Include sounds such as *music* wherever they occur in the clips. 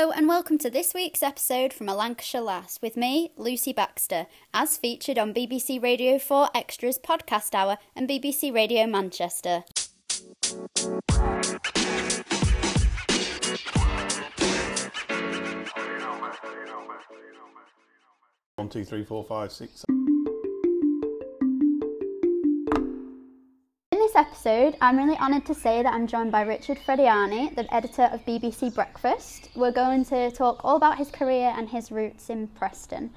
Hello, and welcome to this week's episode from A Lancashire Lass with me, Lucy Baxter, as featured on BBC Radio 4 Extras Podcast Hour and BBC Radio Manchester. One, two, three, four, five, six. This episode, I'm really honoured to say that I'm joined by Richard Frediani, the editor of BBC Breakfast. We're going to talk all about his career and his roots in Preston.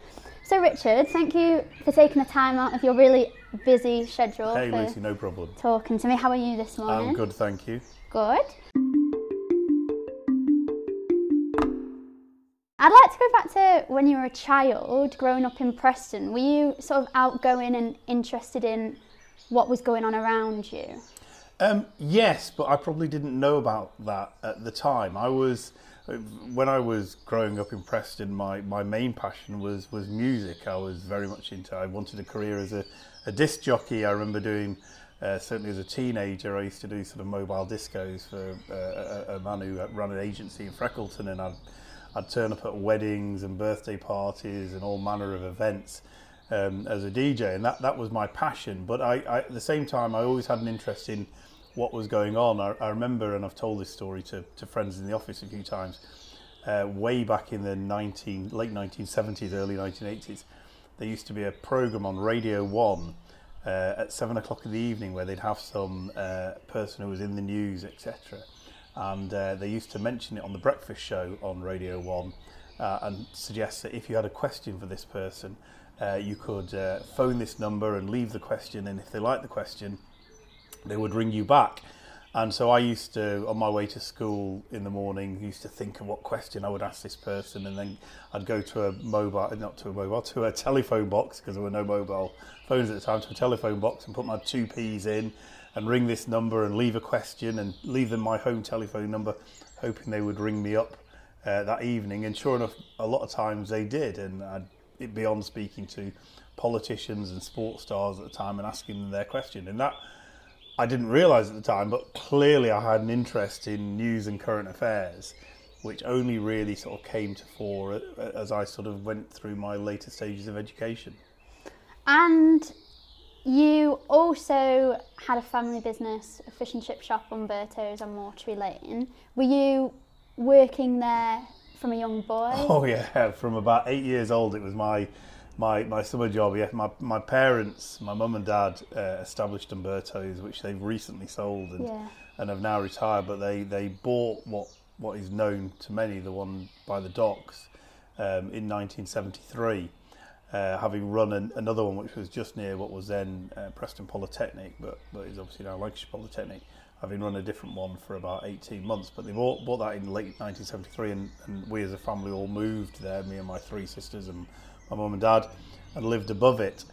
So, Richard, thank you for taking the time out of your really busy schedule Hey, Lucy, no problem. talking to me. How are you this morning? I'm good, thank you. Good. I'd like to go back to when you were a child, growing up in Preston. Were you sort of outgoing and interested in what was going on around you? Um, yes, but I probably didn't know about that at the time. I was when I was growing up in Preston, my, my main passion was was music. I was very much into. I wanted a career as a, a disc jockey. I remember doing. Uh, certainly as a teenager, I used to do sort of mobile discos for uh, a, a man who ran an agency in Freckleton, and I'd, I'd turn up at weddings and birthday parties and all manner of events. Um, as a DJ, and that, that was my passion. But I, I, at the same time, I always had an interest in what was going on. I, I remember, and I've told this story to, to friends in the office a few times, uh, way back in the 19, late 1970s, early 1980s, there used to be a program on Radio 1 uh, at seven o'clock in the evening where they'd have some uh, person who was in the news, etc. And uh, they used to mention it on the breakfast show on Radio 1 uh, and suggest that if you had a question for this person, uh, you could uh, phone this number and leave the question, and if they liked the question, they would ring you back. And so I used to, on my way to school in the morning, used to think of what question I would ask this person, and then I'd go to a mobile, not to a mobile, *laughs* to a telephone box because there were no mobile phones at the time, to a telephone box and put my two P's in and ring this number and leave a question and leave them my home telephone number, hoping they would ring me up uh, that evening. And sure enough, a lot of times they did, and I'd beyond speaking to politicians and sports stars at the time and asking them their question. And that I didn't realise at the time, but clearly I had an interest in news and current affairs, which only really sort of came to fore as I sort of went through my later stages of education. And you also had a family business, a fish and chip shop Umberto's on Watery Lane. Were you working there from a young boy? Oh yeah, *laughs* from about eight years old, it was my my my summer job. Yeah, my my parents, my mum and dad, uh, established Umberto's, which they've recently sold and Yeah. and have now retired. But they they bought what what is known to many, the one by the docks, um, in 1973. Uh, having run an, another one which was just near what was then uh, Preston Polytechnic, but, but is obviously now Lancashire Polytechnic, having run a different one for about 18 months. But they bought, bought that in late 1973, and, and we as a family all moved there, me and my three sisters and my mum and dad, and lived above it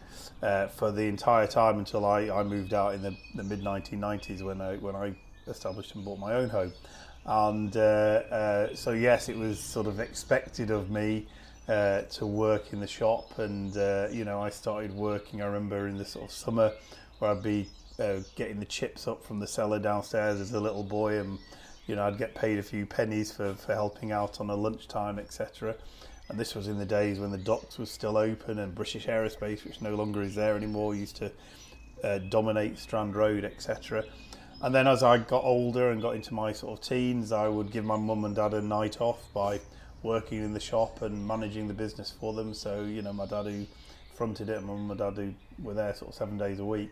uh, for the entire time until I, I moved out in the, the mid 1990s when I, when I established and bought my own home. And uh, uh, so, yes, it was sort of expected of me uh, to work in the shop, and uh, you know, I started working. I remember in the sort of summer where I'd be uh, getting the chips up from the cellar downstairs as a little boy, and you know, I'd get paid a few pennies for, for helping out on a lunchtime, etc. And this was in the days when the docks was still open, and British Aerospace, which no longer is there anymore, used to uh, dominate Strand Road, etc. And then as I got older and got into my sort of teens, I would give my mum and dad a night off by working in the shop and managing the business for them. So, you know, my dad who fronted it and my mum and dad who were there sort of seven days a week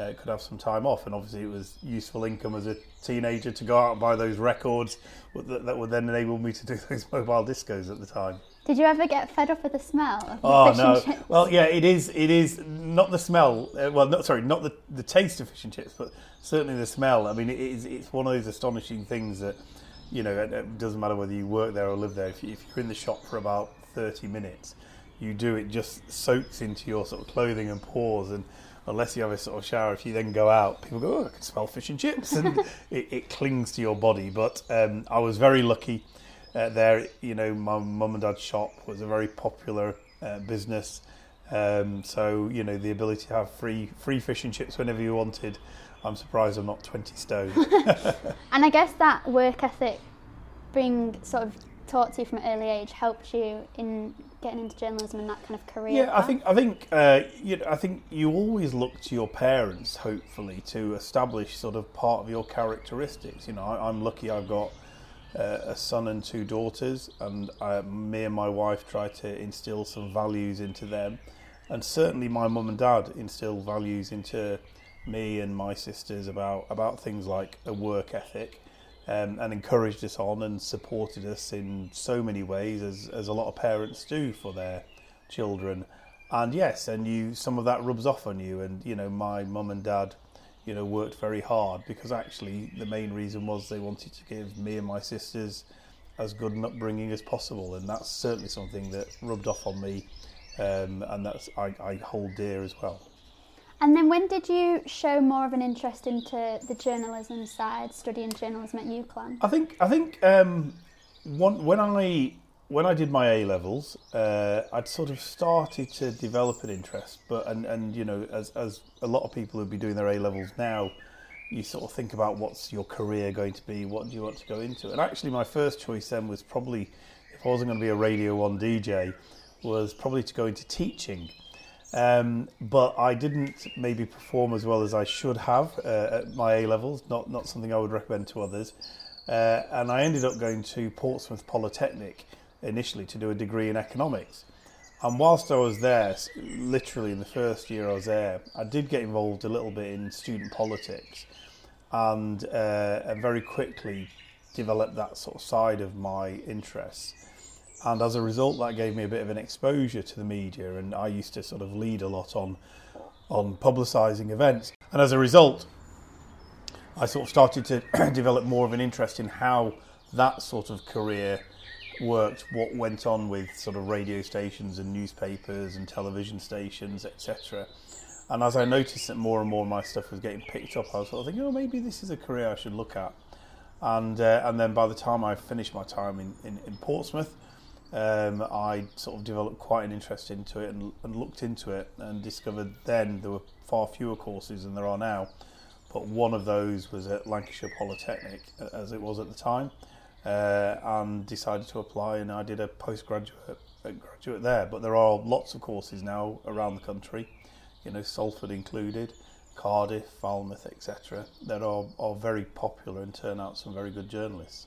uh, could have some time off. And obviously, it was useful income as a teenager to go out and buy those records that, that would then enable me to do *laughs* those mobile discos at the time. Did you ever get fed up with the smell? Of the Oh fish and no! chips? Well, yeah, it is. It is not the smell. Uh, well, not sorry, not the, the taste of fish and chips, but certainly the smell. I mean, it is. It's one of those astonishing things that you know. It, it doesn't matter whether you work there or live there. If, you, if you're in the shop for about thirty minutes, you do it just soaks into your sort of clothing and pores and. Unless you have a sort of shower, if you then go out, people go, "Oh, I can smell fish and chips," and *laughs* it, it clings to your body. But um, I was very lucky uh, there. You know, my mum and dad's shop was a very popular uh, business. Um, so you know, the ability to have free free fish and chips whenever you wanted. I'm surprised I'm not 20 stone. *laughs* *laughs* And I guess that work ethic bring sort of taught to you from an early age helped you in getting into journalism and that kind of career? Yeah, I think I think uh, you know, I think you always look to your parents, hopefully, to establish sort of part of your characteristics. You know, I, I'm lucky I've got uh, a son and two daughters, and I, me and my wife try to instill some values into them, and certainly my mum and dad instill values into me and my sisters about about things like a work ethic. Um, and encouraged us on and supported us in so many ways, as, as a lot of parents do for their children. And yes, and you some of that rubs off on you. And you know, my mum and dad, you know, worked very hard because actually the main reason was they wanted to give me and my sisters as good an upbringing as possible, and that's certainly something that rubbed off on me, um, and that's I, I hold dear as well. And then when did you show more of an interest into the journalism side, studying journalism at UCLan? I think I think um, one, when I when I did my A levels, uh, I'd sort of started to develop an interest. But and, and you know, as as a lot of people who'd be doing their A levels now, you sort of think about what's your career going to be, what do you want to go into. And actually, my first choice then was probably, if I wasn't going to be a Radio One DJ, was probably to go into teaching. Um, but I didn't maybe perform as well as I should have uh, at my A levels. Not not something I would recommend to others. Uh, and I ended up going to Portsmouth Polytechnic initially to do a degree in economics. And whilst I was there, literally in the first year I was there, I did get involved a little bit in student politics, and, uh, and very quickly developed that sort of side of my interests and as a result that gave me a bit of an exposure to the media and I used to sort of lead a lot on on publicising events. And as a result I sort of started to *clears throat* develop more of an interest in how that sort of career worked what went on with sort of radio stations and newspapers and television stations etc and as I noticed that more and more of my stuff was getting picked up I was sort of thinking oh maybe this is a career I should look at. And uh, and then by the time I finished my time in, in, in Portsmouth um, I sort of developed quite an interest into it and, and looked into it and discovered then there were far fewer courses than there are now. But one of those was at Lancashire Polytechnic, as it was at the time, uh, and decided to apply. And I did a postgraduate a graduate there. But there are lots of courses now around the country, you know, Salford included, Cardiff, Falmouth, etc., that are, are very popular and turn out some very good journalists.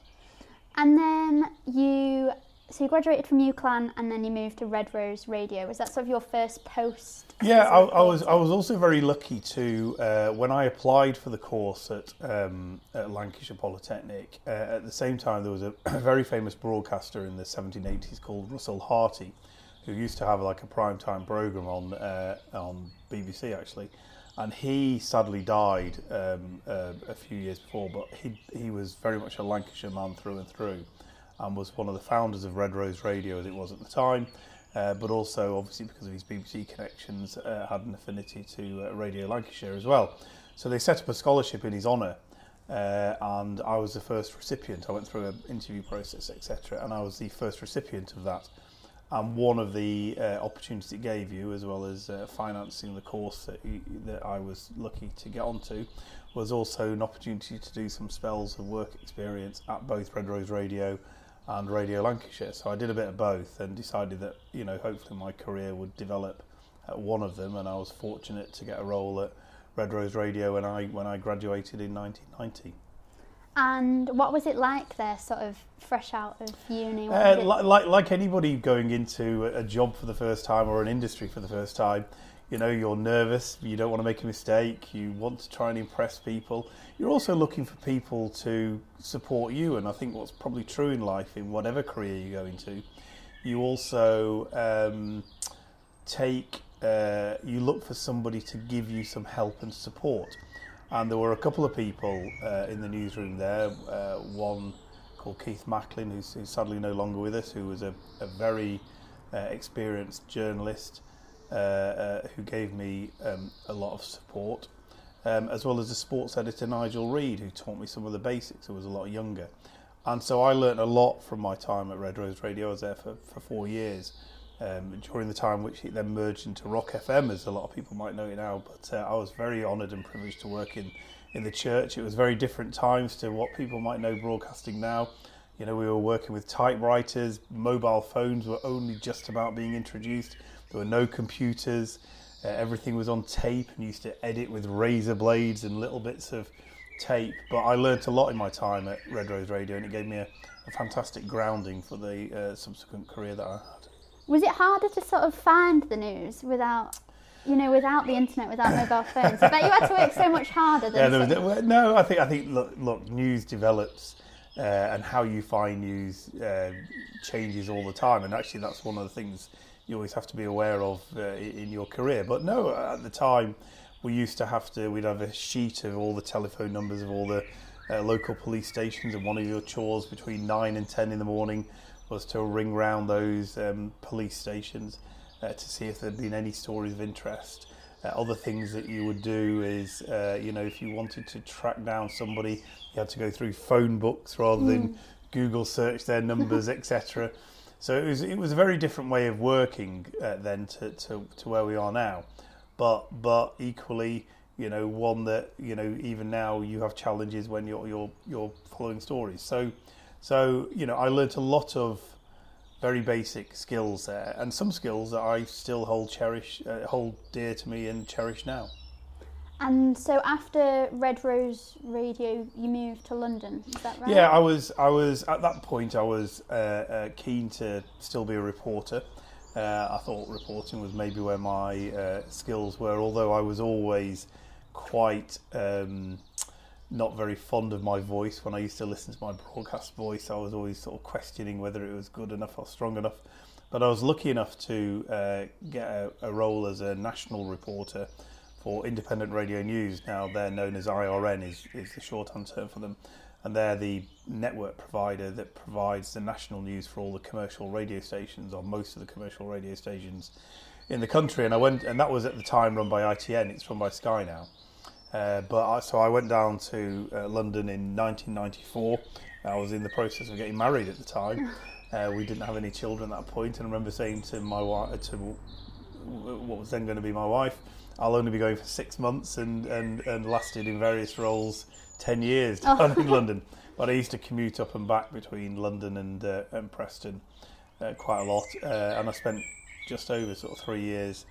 And then you, so you graduated from UCLan and then you moved to Red Rose Radio. Was that sort of your first post? Yeah, I, I was. I was also very lucky to uh, when I applied for the course at, um, at Lancashire Polytechnic. Uh, at the same time, there was a *coughs* very famous broadcaster in the 1780s called Russell Harty, who used to have like a prime time program on uh, on BBC actually, and he sadly died um, uh, a few years before. But he he was very much a Lancashire man through and through, and was one of the founders of Red Rose Radio as it was at the time. Uh, but also, obviously, because of his BBC connections, uh, had an affinity to uh, Radio Lancashire as well. So they set up a scholarship in his honour, uh, and I was the first recipient. I went through an interview process, etc., and I was the first recipient of that. And one of the uh, opportunities it gave you, as well as financing the course that, you, that I was lucky to get onto, was also an opportunity to do some spells of work experience at both Red Rose Radio and Radio Lancashire. So I did a bit of both and decided that, you know, hopefully my career would develop at one of them. And I was fortunate to get a role at Red Rose Radio when I when I graduated in 1990. And what was it like there, sort of fresh out of uni? Uh, like, like like anybody going into a job for the first time or an industry for the first time, you know, you're nervous. You don't want to make a mistake. You want to try and impress people. You're also looking for people to support you. And I think what's probably true in life, in whatever career you go into, you also um, take. Uh, you look for somebody to give you some help and support. And there were a couple of people uh, in the newsroom there. Uh, one called Keith Macklin, who's, who's sadly no longer with us, who was a, a very uh, experienced journalist uh, uh, who gave me um, a lot of support, um, as well as the sports editor Nigel Reed, who taught me some of the basics, who was a lot younger. And so I learnt a lot from my time at Red Rose Radio. I was there for, for four years. Um, during the time which it then merged into Rock FM, as a lot of people might know it now. But uh, I was very honoured and privileged to work in, in the church. It was very different times to what people might know broadcasting now. You know, we were working with typewriters. Mobile phones were only just about being introduced. There were no computers. Uh, everything was on tape and used to edit with razor blades and little bits of tape. But I learnt a lot in my time at Red Rose Radio, and it gave me a, a fantastic grounding for the uh, subsequent career that I had. Was it harder to sort of find the news without, you know, without the internet, without *coughs* mobile phones? I bet you had to work so much harder. Than Yeah, there was, well, no, I think I think look, look news develops. Uh, and how you find news uh, changes all the time, and actually that's one of the things you always have to be aware of uh, in your career. But no, at the time we used to have to we'd have a sheet of all the telephone numbers of all the uh, local police stations, and one of your chores between nine and ten in the morning was to ring round those um, police stations uh, to see if there'd been any stories of interest. Uh, other things that you would do is, uh, you know, if you wanted to track down somebody, you had to go through phone books rather than Google search their numbers, etc. So it was it was a very different way of working uh, then to, to, to where we are now, but but equally, you know, one that you know even now you have challenges when you're you're you're following stories. So so you know, I learnt a lot of very basic skills there, and some skills that I still hold cherish, uh, hold dear to me, and cherish now. And so after Red Rose Radio, you moved to London. Is that right? Yeah, I was. I was at that point. I was uh, uh, keen to still be a reporter. Uh, I thought reporting was maybe where my uh, skills were, although I was always quite um, not very fond of my voice. When I used to listen to my broadcast voice, I was always sort of questioning whether it was good enough or strong enough. But I was lucky enough to uh, get a, a role as a national reporter for Independent Radio News. Now they're known as IRN, is, is the shorthand term for them. And they're the network provider that provides the national news for all the commercial radio stations, or most of the commercial radio stations in the country. And I went, and that was at the time run by ITN. It's run by Sky now. Uh, but I, so I went down to uh, London in 1994. I was in the process of getting married at the time. *laughs* Uh, we didn't have any children at that point, and I remember saying to my wife, to what was then going to be my wife, I'll only be going for six months, and, and, and lasted in various roles ten years down oh. *laughs* in London. *laughs* But I used to commute up and back between London and uh, and Preston uh, quite a lot, uh, and I spent just over sort of three years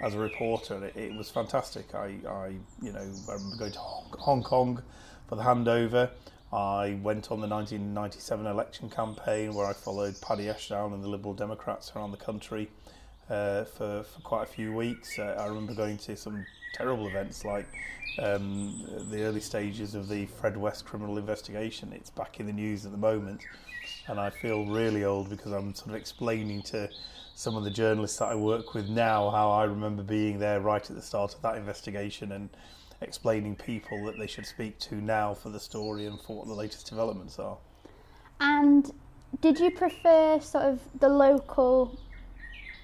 as a reporter, and it, it was fantastic. I, I, you know, I remember going to Hong Kong for the handover. I went on the 1997 election campaign where I followed Paddy Ashdown and the Liberal Democrats around the country uh, for, for quite a few weeks. Uh, I remember going to some terrible events like um, the early stages of the Fred West criminal investigation. It's back in the news at the moment, and I feel really old because I'm sort of explaining to some of the journalists that I work with now how I remember being there right at the start of that investigation and explaining people that they should speak to now for the story and for what the latest developments are. And did you prefer sort of the local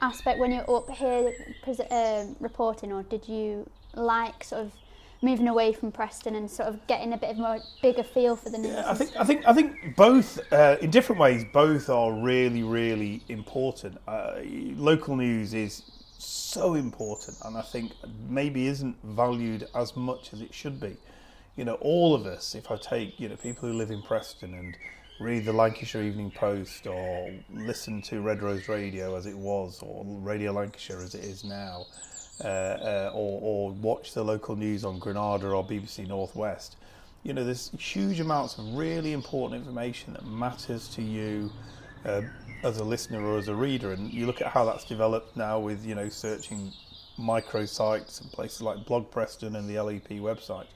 aspect when you're up here uh, reporting, or did you like sort of moving away from Preston and sort of getting a bit of more bigger feel for the news? Yeah, I think I think I think both uh, in different ways. Both are really really important. Uh, local news is so important, and I think maybe isn't valued as much as it should be. You know, all of us. If I take you know people who live in Preston and read the Lancashire Evening Post or listen to Red Rose Radio as it was, or Radio Lancashire as it is now uh, uh, or, or, watch the local news on Granada or BBC Northwest. You know, there's huge amounts of really important information that matters to you uh, as a listener or as a reader. And you look at how that's developed now with, you know, searching microsites and places like Blog Preston and the LEP website.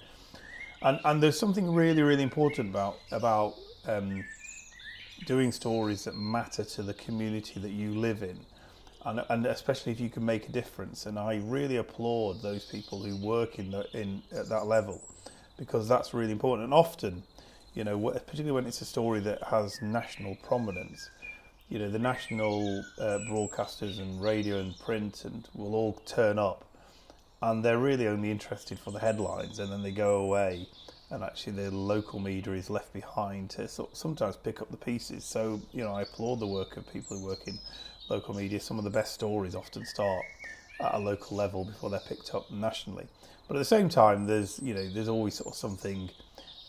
And, and there's something really, really important about, about um, doing stories that matter to the community that you live in and, and especially if you can make a difference. And I really applaud those people who work in the, in at that level because that's really important. And often, you know, particularly when it's a story that has national prominence, you know, the national uh, broadcasters and radio and print and will all turn up, and they're really only interested for the headlines, and then they go away, and actually the local media is left behind to sort sometimes pick up the pieces. So, you know, I applaud the work of people who work in local media, some of the best stories often start at a local level before they're picked up nationally. But at the same time, there's you know there's always sort of something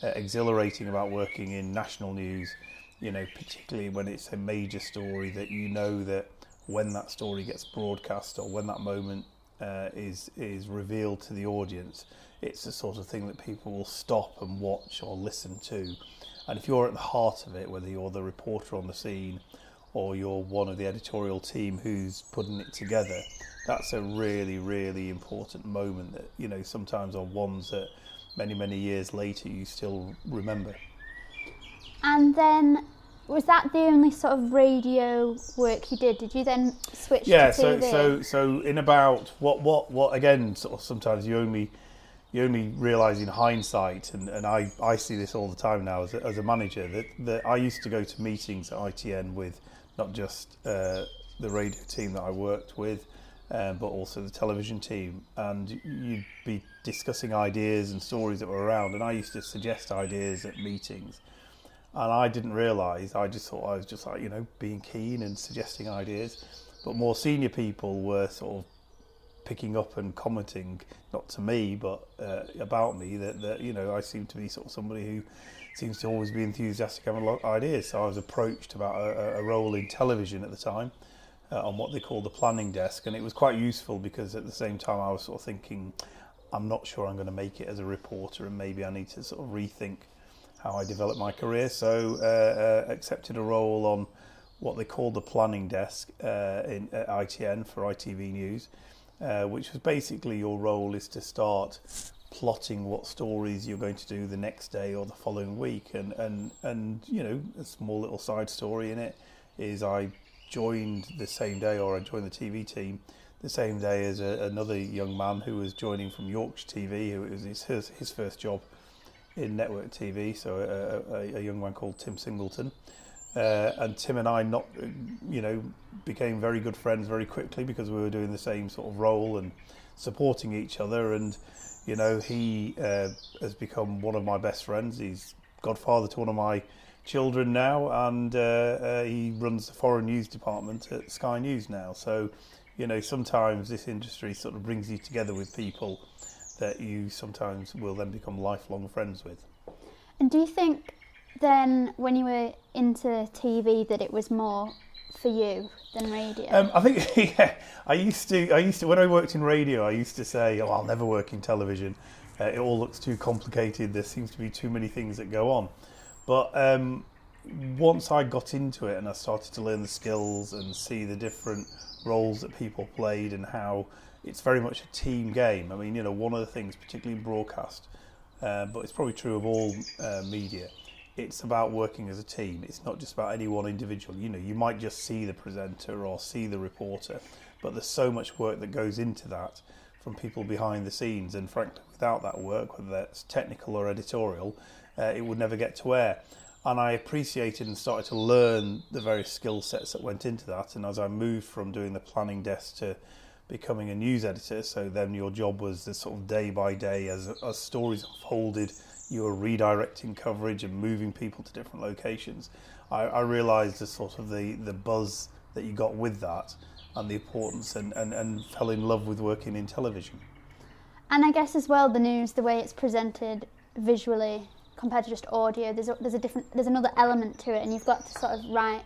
uh, exhilarating about working in national news you know, particularly when it's a major story that you know that when that story gets broadcast or when that moment uh, is is revealed to the audience, it's the sort of thing that people will stop and watch or listen to. And if you're at the heart of it, whether you're the reporter on the scene or you're one of the editorial team who's putting it together, that's a really, really important moment that, you know, sometimes are ones that many, many years later you still remember. And then was that the only sort of radio work you did? Did you then switch yeah, to so so so in about what what what again sort of sometimes you only you only realise in hindsight and, and I, I see this all the time now as a, as a manager that, that I used to go to meetings at ITN with not just uh, the radio team that I worked with um, but also the television team and you'd be discussing ideas and stories that were around and I used to suggest ideas at meetings and I didn't realise. I just thought I was just like you know being keen and suggesting ideas, but more senior people were sort of picking up and commenting, not to me but uh, about me that that you know I seem to be sort of somebody who seems to always be enthusiastic have a lot of ideas. So I was approached about a, a role in television at the time. Uh, on what they call the planning desk, and it was quite useful because at the same time I was sort of thinking, I'm not sure I'm going to make it as a reporter, and maybe I need to sort of rethink how I developed my career. So uh, uh, accepted a role on what they call the planning desk uh, in at ITN for ITV News, uh, which was basically your role is to start plotting what stories you're going to do the next day or the following week, and and and you know a small little side story in it is I joined the same day or I joined the TV team the same day as a, another young man who was joining from Yorkshire TV, who was his, his, his first job in network TV, so a, a, a young man called Tim Singleton. Uh, and Tim and I not, you know, became very good friends very quickly because we were doing the same sort of role and supporting each other. And you know, he uh, has become one of my best friends. He's godfather to one of my children now, and uh, uh he runs the foreign news department at Sky News now. So, you know, sometimes this industry sort of brings you together with people that you sometimes will then become lifelong friends with. And do you think then, when you were into TV, that it was more for you than radio? Um, I think *laughs* yeah, I used to. I used to when I worked in radio. I used to say, "Oh, I'll never work in television. Uh, it all looks too complicated. There seems to be too many things that go on." But um, once I got into it and I started to learn the skills and see the different roles that people played and how it's very much a team game. I mean, you know, one of the things, particularly in broadcast, uh, but it's probably true of all uh, media. It's about working as a team. It's not just about any one individual. You know, you might just see the presenter or see the reporter, but there's so much work that goes into that from people behind the scenes. And frankly, without that work, whether that's technical or editorial, uh, it would never get to air. And I appreciated and started to learn the various skill sets that went into that. And as I moved from doing the planning desk to becoming a news editor. So then your job was the sort of day by day as, as stories unfolded, you were redirecting coverage and moving people to different locations. I, I realised the sort of the, the buzz that you got with that and the importance and, and, and fell in love with working in television. And I guess as well the news, the way it's presented visually compared to just audio, there's a, there's a different there's another element to it, and you've got to sort of write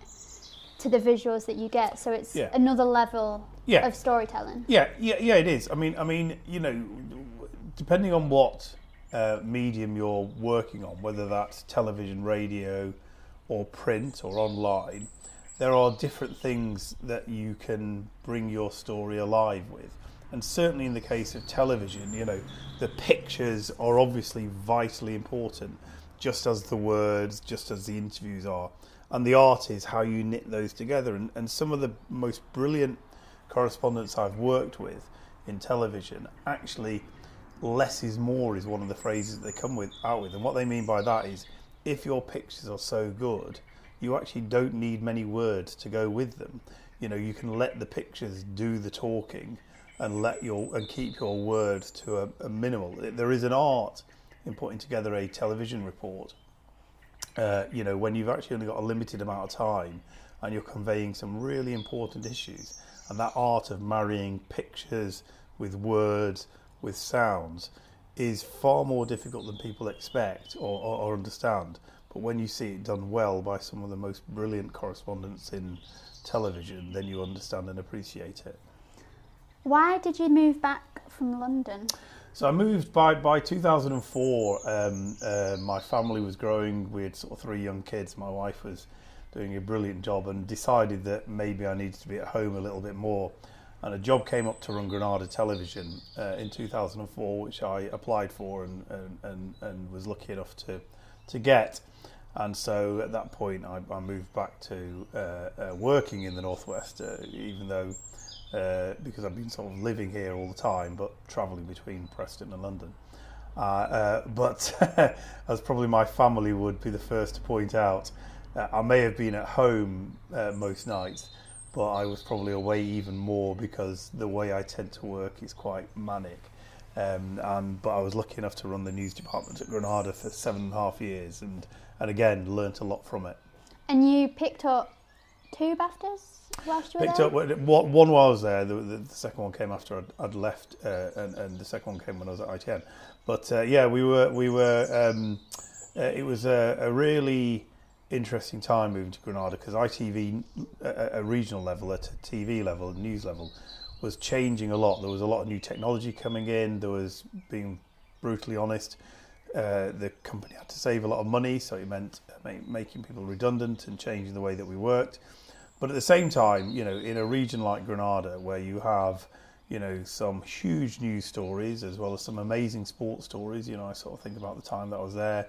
to the visuals that you get. So it's Yeah. another level Yeah. of storytelling. Yeah, yeah, yeah. It is. I mean, I mean, you know, depending on what uh, medium you're working on, whether that's television, radio, or print or online, there are different things that you can bring your story alive with. And certainly in the case of television, you know, the pictures are obviously vitally important, just as the words, just as the interviews are. And the art is how you knit those together. And, and some of the most brilliant correspondents I've worked with in television actually less is more is one of the phrases that they come with out with. And what they mean by that is if your pictures are so good you actually don't need many words to go with them. You know you can let the pictures do the talking and let your and keep your words to a, a minimal. There is an art in putting together a television report. Uh, you know, when you've actually only got a limited amount of time and you're conveying some really important issues, and that art of marrying pictures with words, with sounds, is far more difficult than people expect or, or, or understand. but when you see it done well by some of the most brilliant correspondents in television, then you understand and appreciate it. Why did you move back from London? So I moved by by 2004. Um, uh, my family was growing. We had sort of three young kids. My wife was doing a brilliant job, and decided that maybe I needed to be at home a little bit more. And a job came up to run Granada Television uh, in 2004, which I applied for and, and, and, and was lucky enough to to get. And so at that point, I, I moved back to uh, uh, working in the northwest, uh, even though uh, because I've been sort of living here all the time, but travelling between Preston and London. Uh, but *laughs* as probably my family would be the first to point out, I may have been at home most nights, but I was probably away even more because the way I tend to work is quite manic. Um, and but I was lucky enough to run the news department at Granada for seven and a half years, and and again learnt a lot from it. And you picked up two BAFTAs whilst you were Picked there? up one one while I was there. The, the, the second one came after I'd, I'd left, uh, and, and the second one came when I was at ITN. But uh, yeah, we were we were. Um, uh, it was a, a really interesting time moving to Granada because ITV, at a regional level, at a TV level, news level, was changing a lot. There was a lot of new technology coming in. There was, being brutally honest, uh, the company had to save a lot of money, so it meant making people redundant and changing the way that we worked. But at the same time, you know, in a region like Granada, where you have, you know, some huge news stories as well as some amazing sports stories, you know, I sort of think about the time that I was there.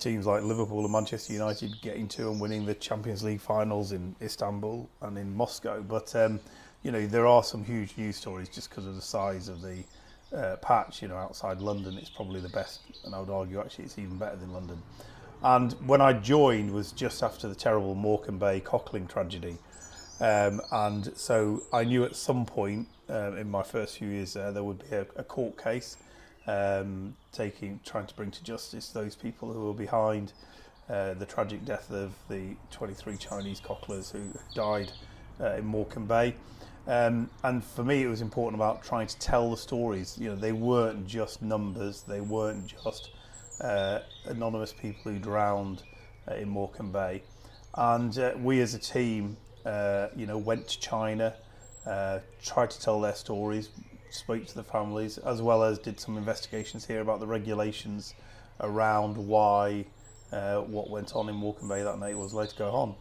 Teams like Liverpool and Manchester United getting to and winning the Champions League finals in Istanbul and in Moscow. But, um, you know, there are some huge news stories just because of the size of the uh, patch. You know, outside London, it's probably the best, and I would argue actually it's even better than London. And when I joined was just after the terrible Morecambe Bay Cockling tragedy. Um, and so I knew at some point um, in my first few years there, would be a, a court case um, taking, trying to bring to justice those people who were behind uh, the tragic death of the 23 Chinese cocklers who died uh, in Morecambe Bay. Um, and for me, it was important about trying to tell the stories. You know, they weren't just numbers. They weren't just uh, anonymous people who drowned uh, in Morecambe Bay. And uh, we as a team, uh, you know, went to China, uh, tried to tell their stories, spoke to the families, as well as did some investigations here about the regulations around why uh, what went on in Walken Bay that night was later to go on.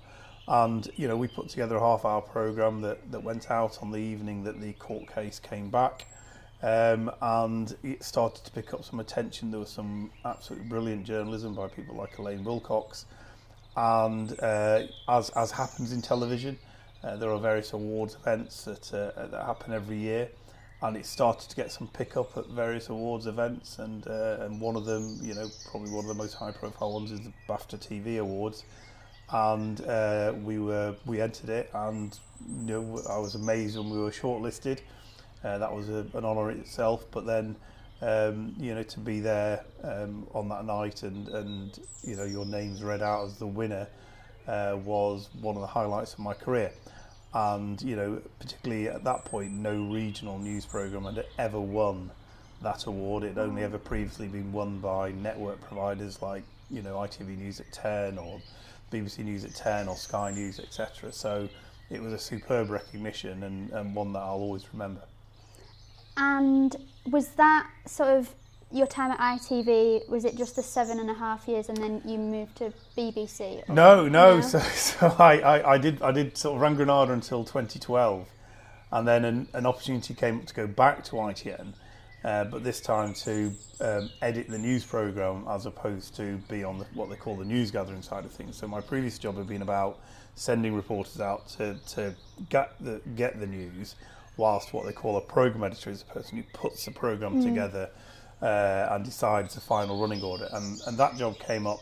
And, you know, we put together a half hour program that, that went out on the evening that the court case came back. Um, and it started to pick up some attention. There was some absolutely brilliant journalism by people like Elaine Wilcox. And uh, as, as happens in television, uh, there are various awards events that, uh, that happen every year and it started to get some pickup at various awards events and uh, and one of them you know probably one of the most high profile ones is the BAFTA TV awards and uh, we were we entered it and you know I was amazed when we were shortlisted uh, that was a, an honor itself but then um, you know to be there um, on that night and and you know your name's read out as the winner uh, was one of the highlights of my career. And you know, particularly at that point, no regional news program had ever won that award. It had only ever previously been won by network providers like you know ITV News at 10 or BBC News at 10 or Sky News, etc. So it was a superb recognition and, and one that I'll always remember. And was that sort of your time at ITV? Was it just the seven and a half years, and then you moved to BBC? No, no. No? So, *laughs* so I, I, I did I did sort of ran Granada until 2012, and then an, an opportunity came up to go back to ITN, uh, but this time to um, edit the news program as opposed to be on the, what they call the news gathering side of things. So my previous job had been about sending reporters out to, to get the get the news, whilst what they call a program editor is the person who puts the program together uh, and decides the final running order. And, and that job came up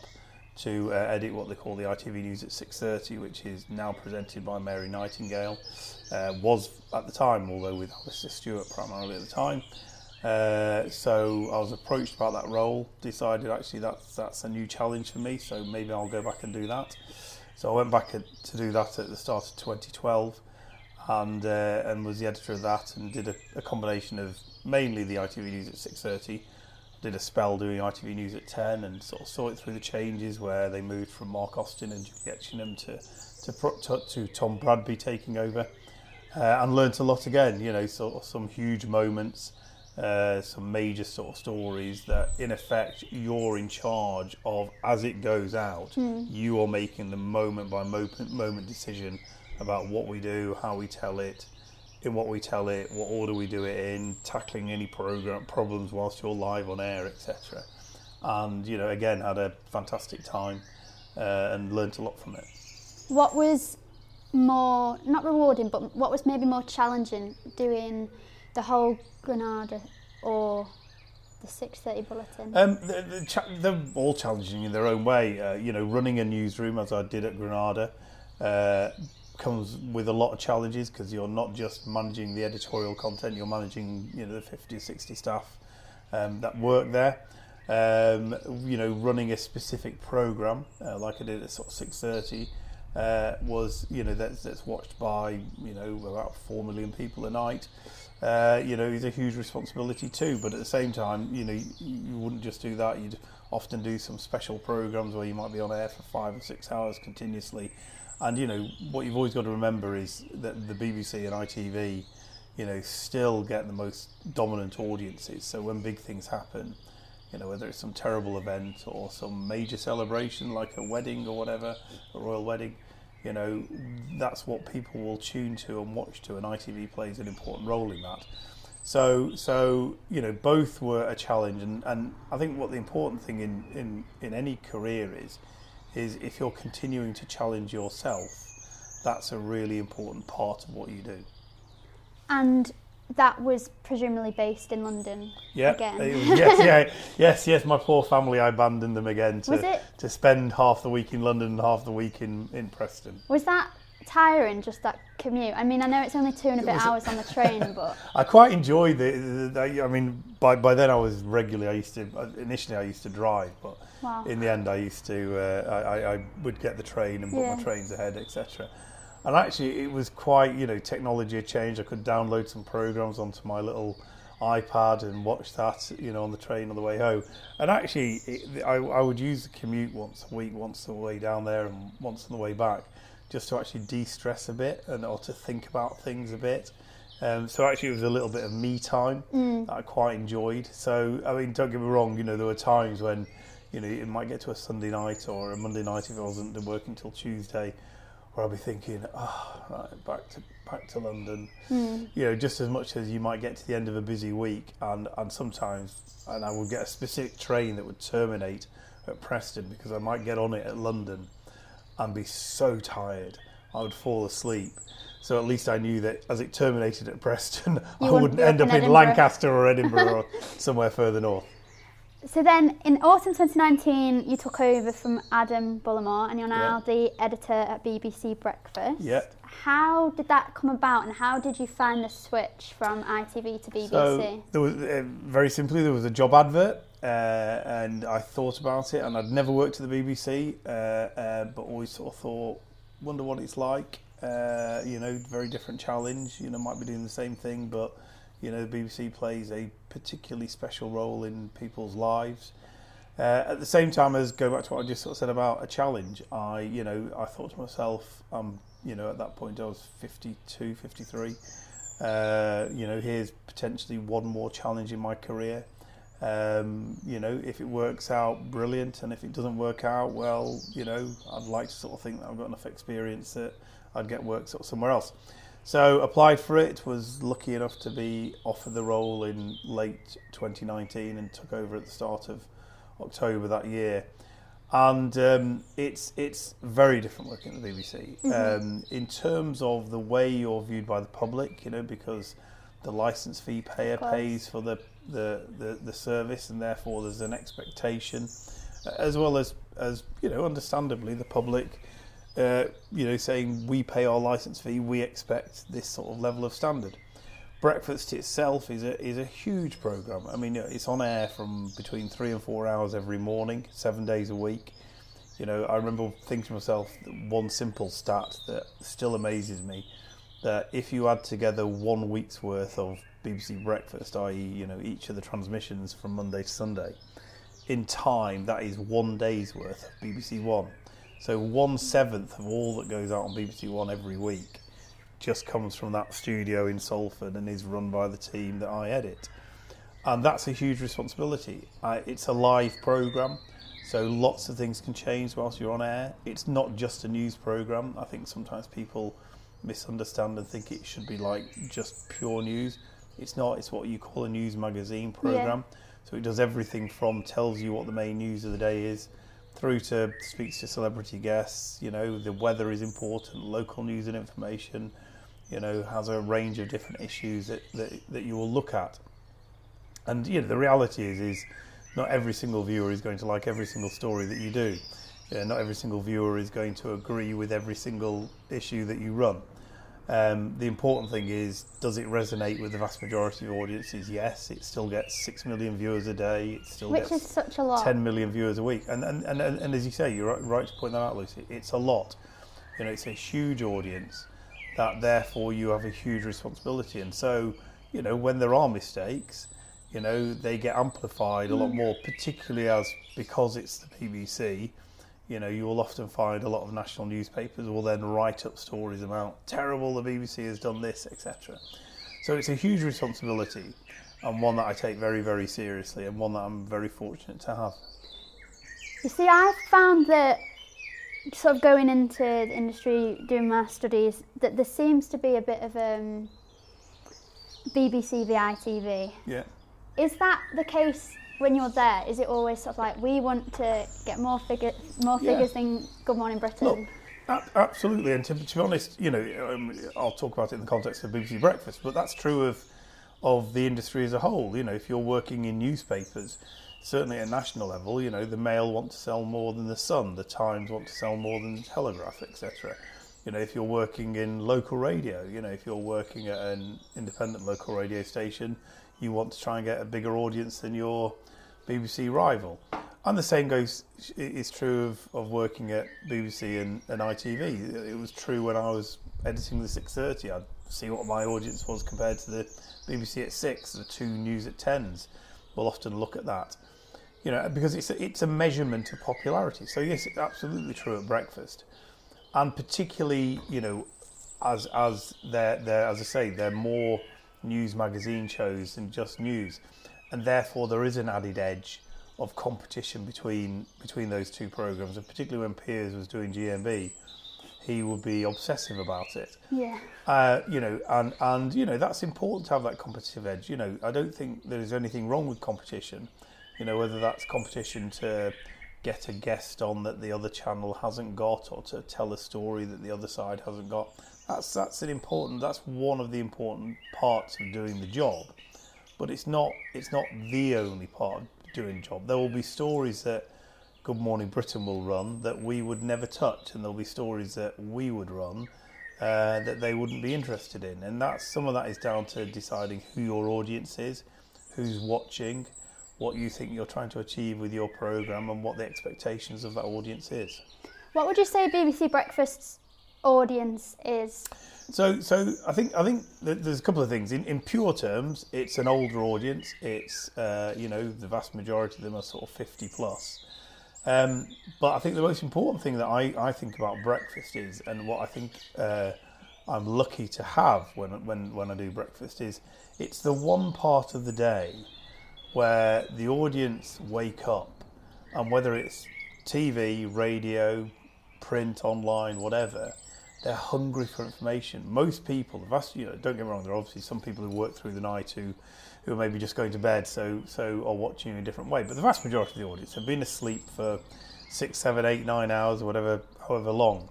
to uh, edit what they call the ITV News at 6.30, which is now presented by Mary Nightingale. Uh, was at the time, although with Alastair Stewart primarily at the time. Uh, so I was approached about that role, decided actually that's, that's a new challenge for me, so maybe I'll go back and do that. So I went back to do that at the start of 2012 and uh, and was the editor of that and did a, a combination of mainly the ITV News at 6:30 did a spell doing ITV News at 10 and sort of saw it through the changes where they moved from Mark Austin and Julie Etchingham to, to, to, to Tom Bradby taking over uh, and learnt a lot again, you know, sort of some huge moments, uh, some major sort of stories that in effect you're in charge of as it goes out. Hmm. You are making the moment by moment, moment decision about what we do, how we tell it, in what we tell it, what order we do it in, tackling any program problems whilst you're live on air, etc. And you know, again, had a fantastic time uh, and learnt a lot from it. What was more not rewarding, but what was maybe more challenging doing the whole Granada or the six thirty bulletin? Um, the, the cha- they're all challenging in their own way. Uh, you know, running a newsroom as I did at Granada uh, comes with a lot of challenges because you're not just managing the editorial content; you're managing you know the 50, 60 staff um, that work there. Um, you know, running a specific program uh, like I did at sort of six thirty uh, was you know that's, that's watched by you know about four million people a night. Uh, you know, is a huge responsibility too. But at the same time, you know, you, you wouldn't just do that. You'd often do some special programs where you might be on air for five or six hours continuously. And you know, what you've always got to remember is that the BBC and ITV, you know, still get the most dominant audiences. So when big things happen, you know, whether it's some terrible event or some major celebration like a wedding or whatever, a royal wedding, you know, that's what people will tune to and watch to, and ITV plays an important role in that. So, so you know, both were a challenge, and, and I think what the important thing in, in, in any career is, is if you're continuing to challenge yourself, that's a really important part of what you do. and that was presumably based in London Yeah, again. was- yes, *laughs* yeah, yes, yes. My poor family, I abandoned them again to to spend half the week in London and half the week in, in Preston. Was that tiring, just that commute? I mean, I know it's only two and a bit hours on the train, *laughs* but I quite enjoyed the, the, the. I mean, by by then I was regularly. I used to initially I used to drive, but Wow. in the end I used to. Uh, I, I- I would get the train and book Yeah. my trains ahead, etc. And actually, it was quite. You know, technology had changed. I could download some programs onto my little iPad and watch that. You know, on the train on the way home. And actually, it, I, I would use the commute once a week, once on the way down there, and once on the way back, just to actually de-stress a bit and or to think about things a bit. Um, so actually, it was a little bit of me time mm. that I quite enjoyed. So I mean, don't get me wrong. You know, there were times when, you know, it might get to a Sunday night or a Monday night if I wasn't working till Tuesday, where I'll be thinking, oh, right, back to back to London. Mm. You know, just as much as you might get to the end of a busy week, and and sometimes, and I would get a specific train that would terminate at Preston because I might get on it at London and be so tired I would fall asleep. So at least I knew that as it terminated at Preston, *laughs* I wouldn't wouldn't be up end up in Edinburgh. Lancaster or Edinburgh or *laughs* somewhere further north. So then, in autumn 2019, you took over from Adam Bullimore, and you're now the editor at BBC Breakfast. Yeah. How did that come about, and how did you find the switch from ITV to BBC? So there was uh, very simply there was a job advert, uh, and I thought about it, and I'd never worked at the BBC, uh, uh, but always sort of thought, wonder what it's like. Uh, you know, very different challenge. You know, might be doing the same thing, but you know, the BBC plays a particularly special role in people's lives. Uh, at the same time as going back to what I just sort of said about a challenge, I, you know, I thought to myself, um, you know, at that point I was 52, 53. Uh, you know, here's potentially one more challenge in my career. Um, you know, if it works out, brilliant, and if it doesn't work out, well, you know, I'd like to sort of think that I've got enough experience that I'd get work sort of somewhere else. So applied for it, was lucky enough to be offered the role in late 2019 and took over at the start of October that year. And um, it's it's very different working at the BBC um, in terms of the way you're viewed by the public. You know, because the license fee payer pays for the, the, the, the service, and therefore there's an expectation, as well as as you know, understandably the public uh, you know, saying we pay our license fee, we expect this sort of level of standard. Breakfast itself is a is a huge program. I mean, it's on air from between three and four hours every morning, seven days a week. You know, I remember thinking to myself one simple stat that still amazes me that if you add together one week's worth of BBC Breakfast, i.e., you know, each of the transmissions from Monday to Sunday, in time, that is one day's worth of BBC One. So one seventh of all that goes out on BBC One every week just comes from that studio in Salford and is run by the team that I edit. And that's a huge responsibility. Uh, it's a live programme, so lots of things can change whilst you're on air. It's not just a news programme. I think sometimes people misunderstand and think it should be like just pure news. It's not, it's what you call a news magazine programme. Yeah. So it does everything from tells you what the main news of the day is through to speaks to celebrity guests. You know, the weather is important, local news and information. You know, has a range of different issues that, that, that you will look at. And you know, the reality is, is not every single viewer is going to like every single story that you do. Yeah, not every single viewer is going to agree with every single issue that you run. Um, the important thing is, does it resonate with the vast majority of audiences? Yes, it still gets six million viewers a day. It still Which gets is such a lot. ten million viewers a week. And and, and, and as you say, you're right, right to point that out, Lucy. It's a lot. You know, it's a huge audience. That therefore you have a huge responsibility. And so, you know, when there are mistakes, you know, they get amplified a lot mm. more, particularly as because it's the BBC you know, you will often find a lot of national newspapers will then write up stories about terrible the BBC has done this, etc. So it's a huge responsibility and one that I take very, very seriously and one that I'm very fortunate to have. You see, I found that sort of going into the industry, doing my studies, that there seems to be a bit of um, BBC v ITV. Yeah. Is that the case when you're there, is it always sort of like we want to get more figures, more figures yeah. than Good Morning Britain? Look, absolutely, and to, to, be honest, you know, um, I'll talk about it in the context of BBC Breakfast, but that's true of of the industry as a whole. You know, if you're working in newspapers, certainly at national level, you know, the Mail want to sell more than the Sun, the Times want to sell more than the Telegraph, etc. You know, if you're working in local radio, you know, if you're working at an independent local radio station, you want to try and get a bigger audience than your BBC rival. And the same goes is true of, of working at BBC and, and ITV. It was true when I was editing the 6:30. I'd see what my audience was compared to the BBC at six, the two news at tens. We'll often look at that, you know, because it's a, it's a measurement of popularity. So yes, it's absolutely true at breakfast, and particularly you know, as as they're, they're as I say, they're more news magazine shows than just news and therefore there is an added edge of competition between between those two programs, and particularly when Piers was doing GMB, he would be obsessive about it. Yeah. Uh, you know, and and you know that's important to have that competitive edge. You know, I don't think there is anything wrong with competition. You know, whether that's competition to get a guest on that the other channel hasn't got, or to tell a story that the other side hasn't got. That's that's an important. That's one of the important parts of doing the job but it's not it's not the only part of doing the job. There will be stories that Good Morning Britain will run that we would never touch, and there'll be stories that we would run uh, that they wouldn't be interested in, and that's some of that is down to deciding who your audience is, who's watching, what you think you're trying to achieve with your program, and what the expectations of that audience is. What would you say BBC Breakfast's audience is? So, so I think I think there's a couple of things. In, in pure terms, it's an older audience. It's uh, you know the vast majority of them are sort of 50 plus. Um, but I think the most important thing that I, I think about breakfast is, and what I think uh, I'm lucky to have when when when I do breakfast is, it's the one part of the day where the audience wake up, and whether it's TV, radio, print, online, whatever they're hungry for information. Most people, the vast, you know, don't get me wrong, there are obviously some people who work through the night who, who are maybe just going to bed, so so are watching in a different way. But the vast majority of the audience have been asleep for six, seven, eight, nine hours, or whatever, however long,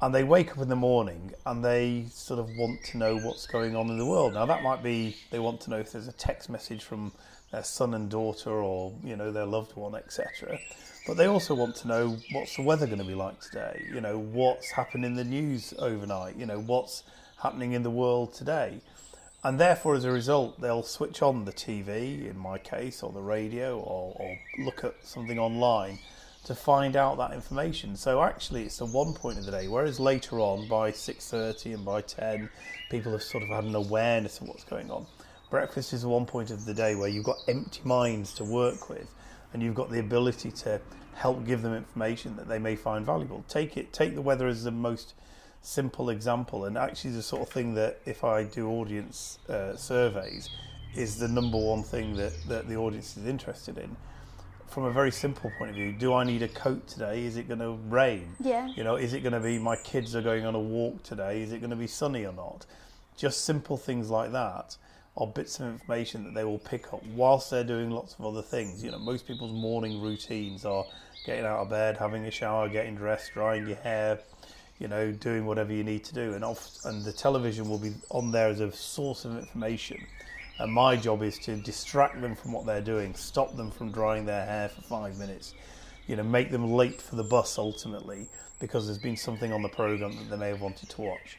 and they wake up in the morning and they sort of want to know what's going on in the world. Now that might be they want to know if there's a text message from their son and daughter, or you know their loved one, etc but they also want to know what's the weather going to be like today. You know, what's happened in the news overnight. You know, what's happening in the world today. And therefore, as a result, they'll switch on the TV, in my case, or the radio, or, or look at something online to find out that information. So actually, it's the one point of the day. Whereas later on, by six thirty and by ten, people have sort of had an awareness of what's going on. Breakfast is the one point of the day where you've got empty minds to work with, and you've got the ability to help give them information that they may find valuable. Take it. Take the weather as the most simple example, and actually the sort of thing that if I do audience uh, surveys, is the number one thing that, that the audience is interested in from a very simple point of view, do I need a coat today? Is it going to rain? Yeah. You know, is it going to be my kids are going on a walk today? Is it going to be sunny or not? Just simple things like that are bits of information that they will pick up whilst they're doing lots of other things. You know, most people's morning routines are getting out of bed, having a shower, getting dressed, drying your hair, you know, doing whatever you need to do. And off, and the television will be on there as a source of information and my job is to distract them from what they're doing, stop them from drying their hair for five minutes, you know, make them late for the bus ultimately because there's been something on the program that they may have wanted to watch.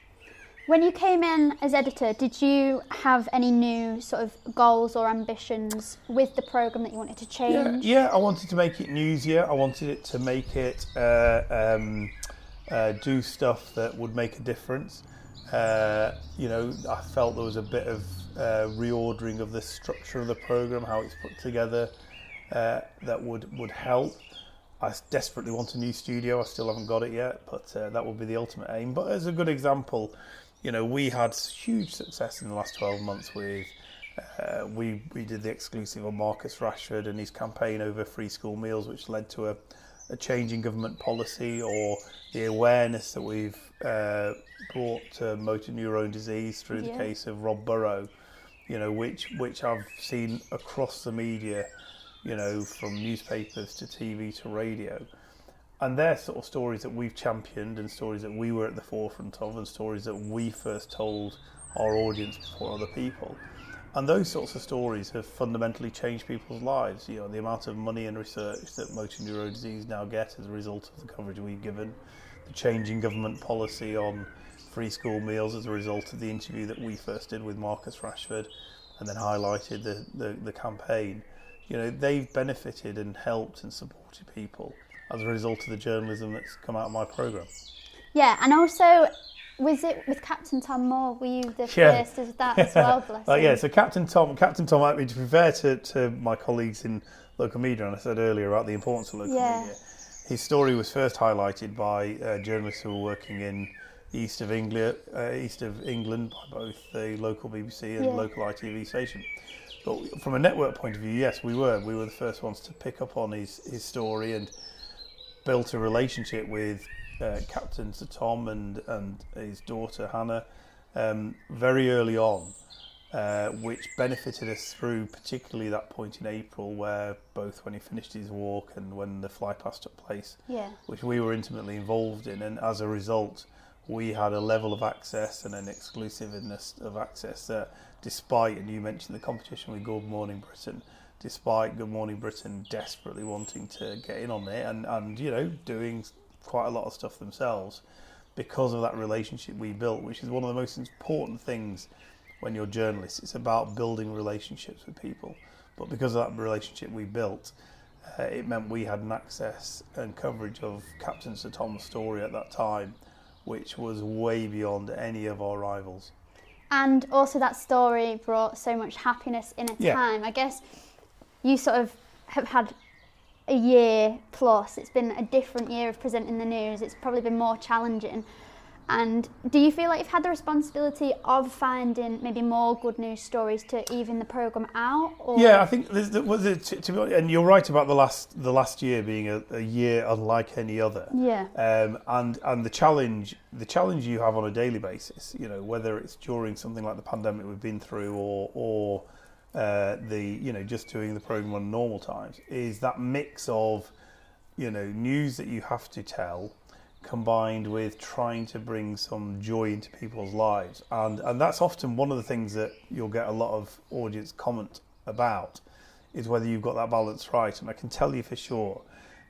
When you came in as editor, did you have any new sort of goals or ambitions with the program that you wanted to change? Yeah, yeah I wanted to make it newsier. I wanted it to make it uh, um, uh, do stuff that would make a difference. Uh, you know, I felt there was a bit of uh, reordering of the structure of the program, how it's put together, uh, that would would help. I desperately want a new studio. I still haven't got it yet, but uh, that would be the ultimate aim. But as a good example, you know, we had huge success in the last 12 months with. Uh, we we did the exclusive on Marcus Rashford and his campaign over free school meals, which led to a, a change in government policy, or the awareness that we've uh, brought to motor neurone disease through yeah. the case of Rob Burrow, you know, which which I've seen across the media, you know, from newspapers to TV to radio. And they're sort of stories that we've championed and stories that we were at the forefront of and stories that we first told our audience before other people. And those sorts of stories have fundamentally changed people's lives. You know, the amount of money and research that motor neurone disease now get as a result of the coverage we've given, the change in government policy on free school meals as a result of the interview that we first did with Marcus Rashford and then highlighted the, the, the campaign. You know, they've benefited and helped and supported people as a result of the journalism that's come out of my programme. Yeah, and also was it with Captain Tom Moore? Were you the yeah. first of that as well? *laughs* Bless uh, yeah, so Captain Tom, Captain Tom, I mean, to be fair to, to my colleagues in local media, and I said earlier about the importance of local yeah. media, his story was first highlighted by uh, journalists who were working in east of England, uh, east of England by both the local BBC and yeah. local ITV station. But from a network point of view, yes, we were. We were the first ones to pick up on his, his story and built a relationship with uh, Captain Sir Tom and, and his daughter Hannah um, very early on, uh, which benefited us through particularly that point in April where both when he finished his walk and when the fly past took place, yeah. which we were intimately involved in. And as a result, we had a level of access and an exclusiveness of access that, despite, and you mentioned the competition with Good Morning Britain, despite Good Morning Britain desperately wanting to get in on it and, and you know, doing quite a lot of stuff themselves because of that relationship we built, which is one of the most important things when you're journalists. It's about building relationships with people. But because of that relationship we built, uh, it meant we had an access and coverage of Captain Sir Tom's story at that time which was way beyond any of our rivals. And also, that story brought so much happiness in a yeah. time. I guess you sort of have had a year plus. It's been a different year of presenting the news. It's probably been more challenging. And do you feel like you've had the responsibility of finding maybe more good news stories to even the program out? Or? Yeah, I think there's, to, to be, and you're right about the last the last year being a, a year unlike any other. Yeah. Um, and and the challenge the challenge you have on a daily basis, you know, whether it's during something like the pandemic we've been through or or uh, the you know just doing the program on normal times, is that mix of you know news that you have to tell combined with trying to bring some joy into people's lives. And, and that's often one of the things that you'll get a lot of audience comment about is whether you've got that balance right. And I can tell you for sure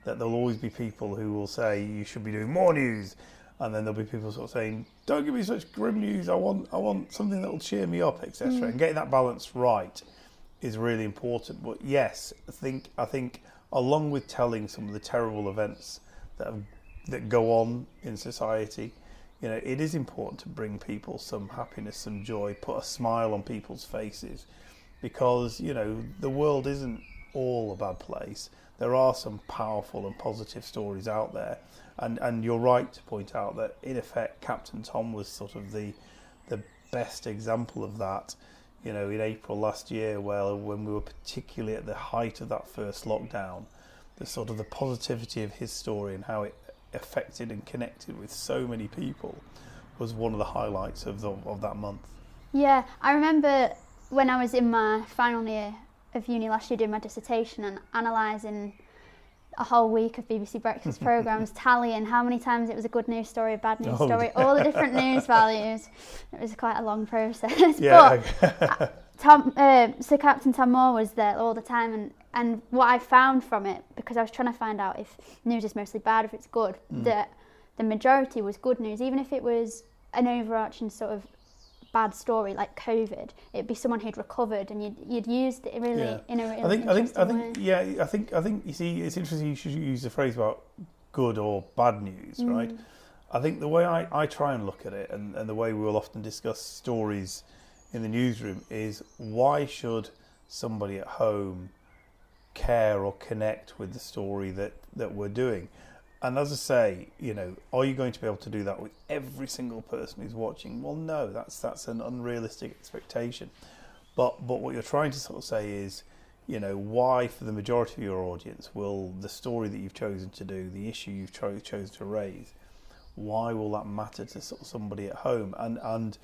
that there'll always be people who will say you should be doing more news. And then there'll be people sort of saying, "Don't give me such grim news. I want, I want something that will cheer me up, etc." Mm. And getting that balance right is really important. But yes, I think, I think along with telling some of the terrible events that have, that go on in society, you know, it is important to bring people some happiness, some joy, put a smile on people's faces, because you know the world isn't all a bad place. There are some powerful and positive stories out there, and and you're right to point out that in effect, Captain Tom was sort of the the best example of that. You know, in April last year, well, when we were particularly at the height of that first lockdown, the sort of the positivity of his story and how it affected and connected with so many people was one of the highlights of the, of that month. Yeah, I remember when I was in my final year of uni last year doing my dissertation and analysing a whole week of BBC Breakfast *laughs* programmes, tallying how many times it was a good news story, a bad news oh, story, yeah. all the different news values. It was quite a long process. Yeah. But *laughs* Tom, uh, Sir Captain Tom Moore was there all the time, and, and what I found from it, because I was trying to find out if news is mostly bad, if it's good, mm. that the majority was good news, even if it was an overarching sort of bad story like COVID, it'd be someone who'd recovered and you'd, you'd used it really yeah. in a really I think, I think, I think, way. yeah, I think, I think, you see, it's interesting you should use the phrase about good or bad news, mm. right? I think the way I, I try and look at it and, and the way we will often discuss stories in the newsroom is why should somebody at home care or connect with the story that, that we're doing? And as I say, you know, are you going to be able to do that with every single person who's watching? Well, no, that's that's an unrealistic expectation. But but what you're trying to sort of say is, you know, why for the majority of your audience will the story that you've chosen to do, the issue you've cho- chosen to raise, why will that matter to sort of somebody at home? And and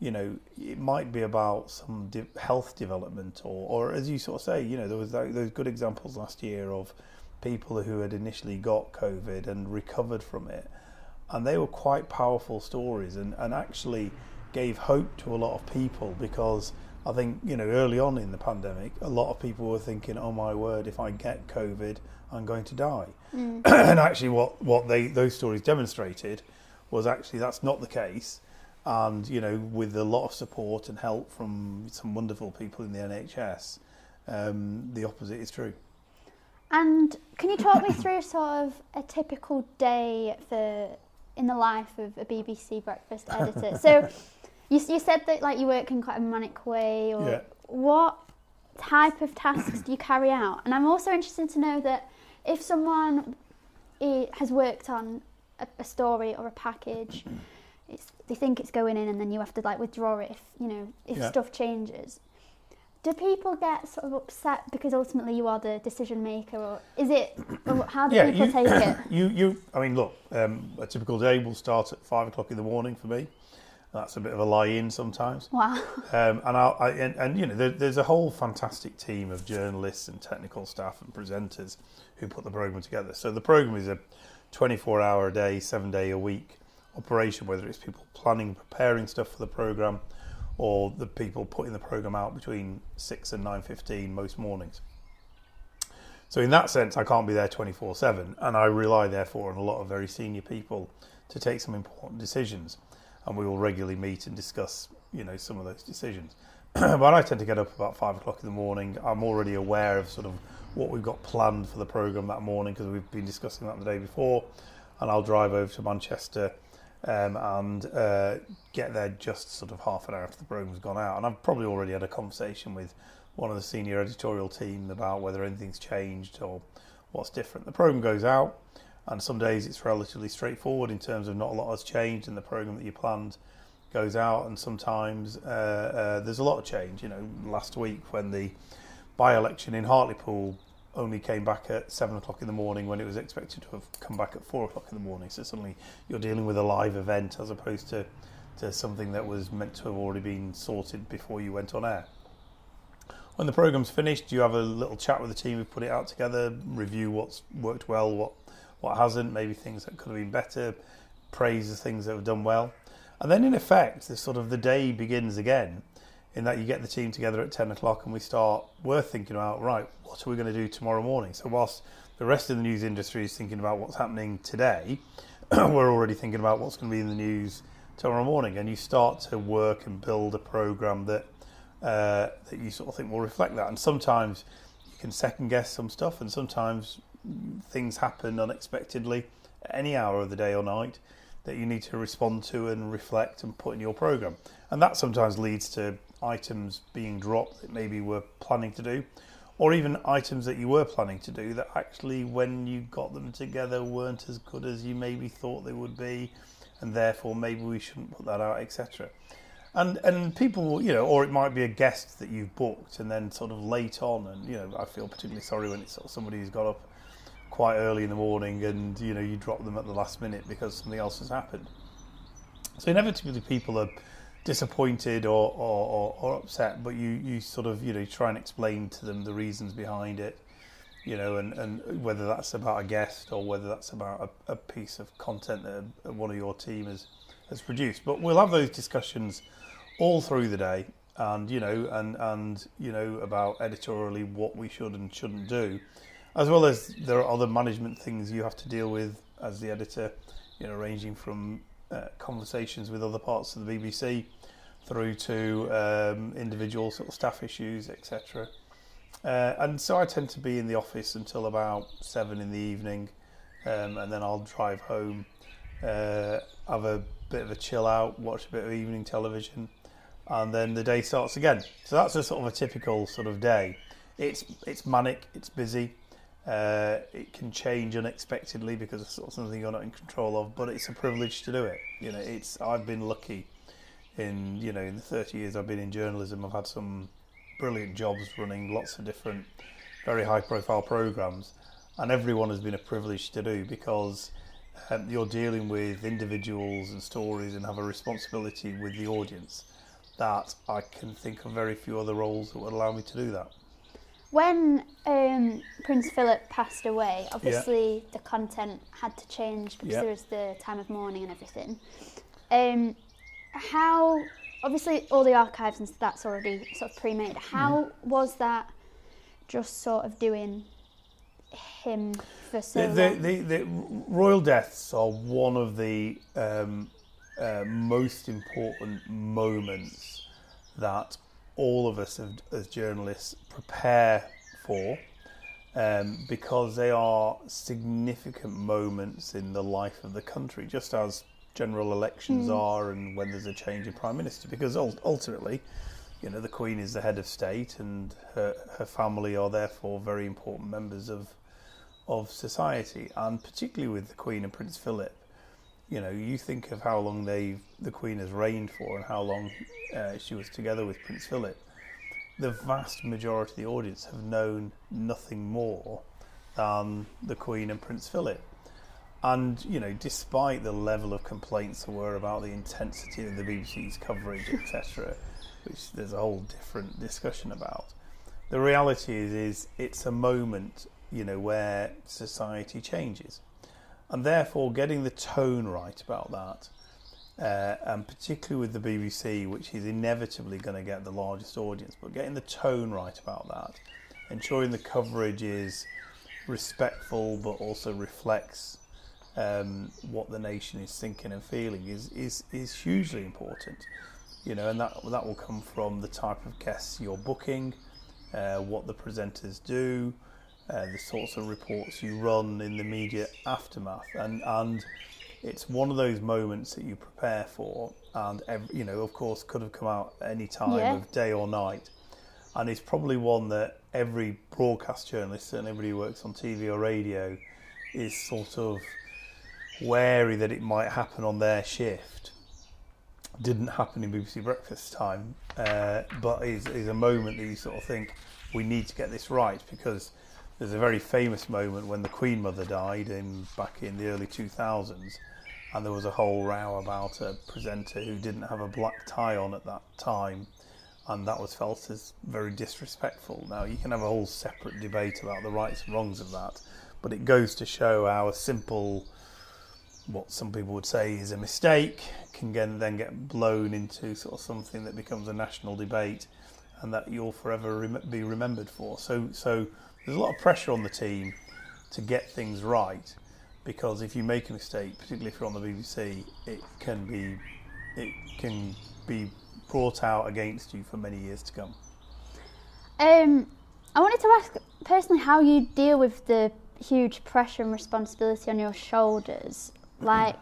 you know, it might be about some de- health development, or or as you sort of say, you know, there was those good examples last year of people who had initially got COVID and recovered from it. And they were quite powerful stories and, and actually gave hope to a lot of people because I think, you know, early on in the pandemic, a lot of people were thinking, oh my word, if I get COVID, I'm going to die. Mm. *clears throat* and actually, what, what they those stories demonstrated was actually that's not the case. And, you know, with a lot of support and help from some wonderful people in the NHS, um, the opposite is true. And can you talk me through sort of a typical day for in the life of a BBC breakfast editor? so *laughs* you, you said that like you work in quite a manic way, or yeah. what type of tasks do you carry out? And I'm also interested to know that if someone has worked on a, a story or a package, they think it's going in, and then you have to like withdraw it if you know if yeah. stuff changes do people get sort of upset because ultimately you are the decision maker, or is it? Or how do yeah, people you, take it? *coughs* You, you. I mean, look, um, a typical day will start at five o'clock in the morning for me. That's a bit of a lie-in sometimes. Wow. Um, and, I, and, and, you know, there, there's a whole fantastic team of journalists and technical staff and presenters who put the program together. So the program is a 24-hour a day, seven-day a week operation. Whether it's people planning, preparing stuff for the program or the people putting the program out between 6 and 9.15 most mornings. So in that sense, I can't be there 24/7, and I rely therefore on a lot of very senior people to take some important decisions, and we will regularly meet and discuss, you know, some of those decisions. *clears throat* but I tend to get up about five o'clock in the morning. I'm already aware of sort of what we've got planned for the program that morning because we've been discussing that the day before, and I'll drive over to Manchester um, and uh, get there just sort of half an hour after the program's gone out. And I've probably already had a conversation with one of the senior editorial team about whether anything's changed or what's different. The program goes out, and some days it's relatively straightforward in terms of not a lot has changed, and the program that you planned goes out. And sometimes uh, uh, there's a lot of change. You know, last week when the by-election in Hartlepool only came back at seven o'clock in the morning when it was expected to have come back at four o'clock in the morning. So suddenly you're dealing with a live event as opposed to, to something that was meant to have already been sorted before you went on air. When the program's finished, you have a little chat with the team who put it out together, review what's worked well, what what hasn't, maybe things that could have been better, praise the things that have done well. And then in effect, the sort of the day begins again in that you get the team together at 10 o'clock and we start, we're thinking about, right, what are we going to do tomorrow morning? So, whilst the rest of the news industry is thinking about what's happening today, *clears throat* we're already thinking about what's going to be in the news tomorrow morning. And you start to work and build a program that, uh, that you sort of think will reflect that. And sometimes you can second guess some stuff, and sometimes things happen unexpectedly at any hour of the day or night that you need to respond to and reflect and put in your program. And that sometimes leads to items being dropped that maybe we were planning to do, or even items that you were planning to do that actually, when you got them together, weren't as good as you maybe thought they would be, and therefore maybe we shouldn't put that out, etc. And and people, you know, or it might be a guest that you've booked, and then sort of late on, and you know, I feel particularly sorry when it's sort of somebody who's got up quite early in the morning, and you know, you drop them at the last minute because something else has happened. So inevitably, people are disappointed or, or, or, upset, but you, you sort of you know try and explain to them the reasons behind it, you know, and, and whether that's about a guest or whether that's about a, a piece of content that one of your team has has produced. But we'll have those discussions all through the day, and you know, and and you know about editorially what we should and shouldn't do, as well as there are other management things you have to deal with as the editor, you know, ranging from uh, conversations with other parts of the BBC through to um, individual sort of staff issues, etc. Uh, and so I tend to be in the office until about seven in the evening, um, and then I'll drive home, uh, have a bit of a chill out, watch a bit of evening television, and then the day starts again. So that's a sort of a typical sort of day. It's it's manic, it's busy, uh, it can change unexpectedly because of sort of something you're not in control of, but it's a privilege to do it. You know, it's I've been lucky in you know in the 30 years I've been in journalism. I've had some brilliant jobs running lots of different, very high-profile programs, and everyone has been a privilege to do because um, you're dealing with individuals and stories and have a responsibility with the audience that I can think of very few other roles that would allow me to do that. When um, Prince Philip passed away, obviously yeah. the content had to change because yeah. there was the time of mourning and everything. Um, how, obviously, all the archives and that's already sort of pre-made. How mm. was that? Just sort of doing him for so the, long. The, the, the royal deaths are one of the um, uh, most important moments that all of us as journalists prepare for um, because they are significant moments in the life of the country, just as general elections mm. are and when there's a change in prime minister. Because ultimately, you know, the Queen is the head of state, and her her family are therefore very important members of of society, and particularly with the Queen and Prince Philip. You know, you think of how long they the Queen has reigned for, and how long uh, she was together with Prince Philip the vast majority of the audience have known nothing more than the Queen and Prince Philip. And, you know, despite the level of complaints there were about the intensity of the BBC's coverage, etc., *laughs* which there's a whole different discussion about, the reality is, is it's a moment, you know, where society changes. And therefore, getting the tone right about that uh, and particularly with the BBC, which is inevitably going to get the largest audience, but getting the tone right about that, ensuring the coverage is respectful but also reflects um, what the nation is thinking and feeling is, is, is hugely important. You know, and that that will come from the type of guests you're booking, uh, what the presenters do, uh, the sorts of reports you run in the media aftermath, and and it's one of those moments that you prepare for, and every, you know, of course, could have come out any time yeah. of day or night, and it's probably one that every broadcast journalist and everybody who works on TV or radio is sort of wary that it might happen on their shift. Didn't happen in BBC Breakfast time, uh, but is is a moment that you sort of think we need to get this right because there's a very famous moment when the Queen Mother died in back in the early 2000s and there was a whole row about a presenter who didn't have a black tie on at that time, and that was felt as very disrespectful. Now, you can have a whole separate debate about the rights and wrongs of that, but it goes to show how a simple, what some people would say is a mistake, can then get blown into sort of something that becomes a national debate, and that you'll forever rem- be remembered for. So, so there's a lot of pressure on the team to get things right because if you make a mistake, particularly if you're on the BBC, it can be it can be brought out against you for many years to come. Um, I wanted to ask personally how you deal with the huge pressure and responsibility on your shoulders. Like,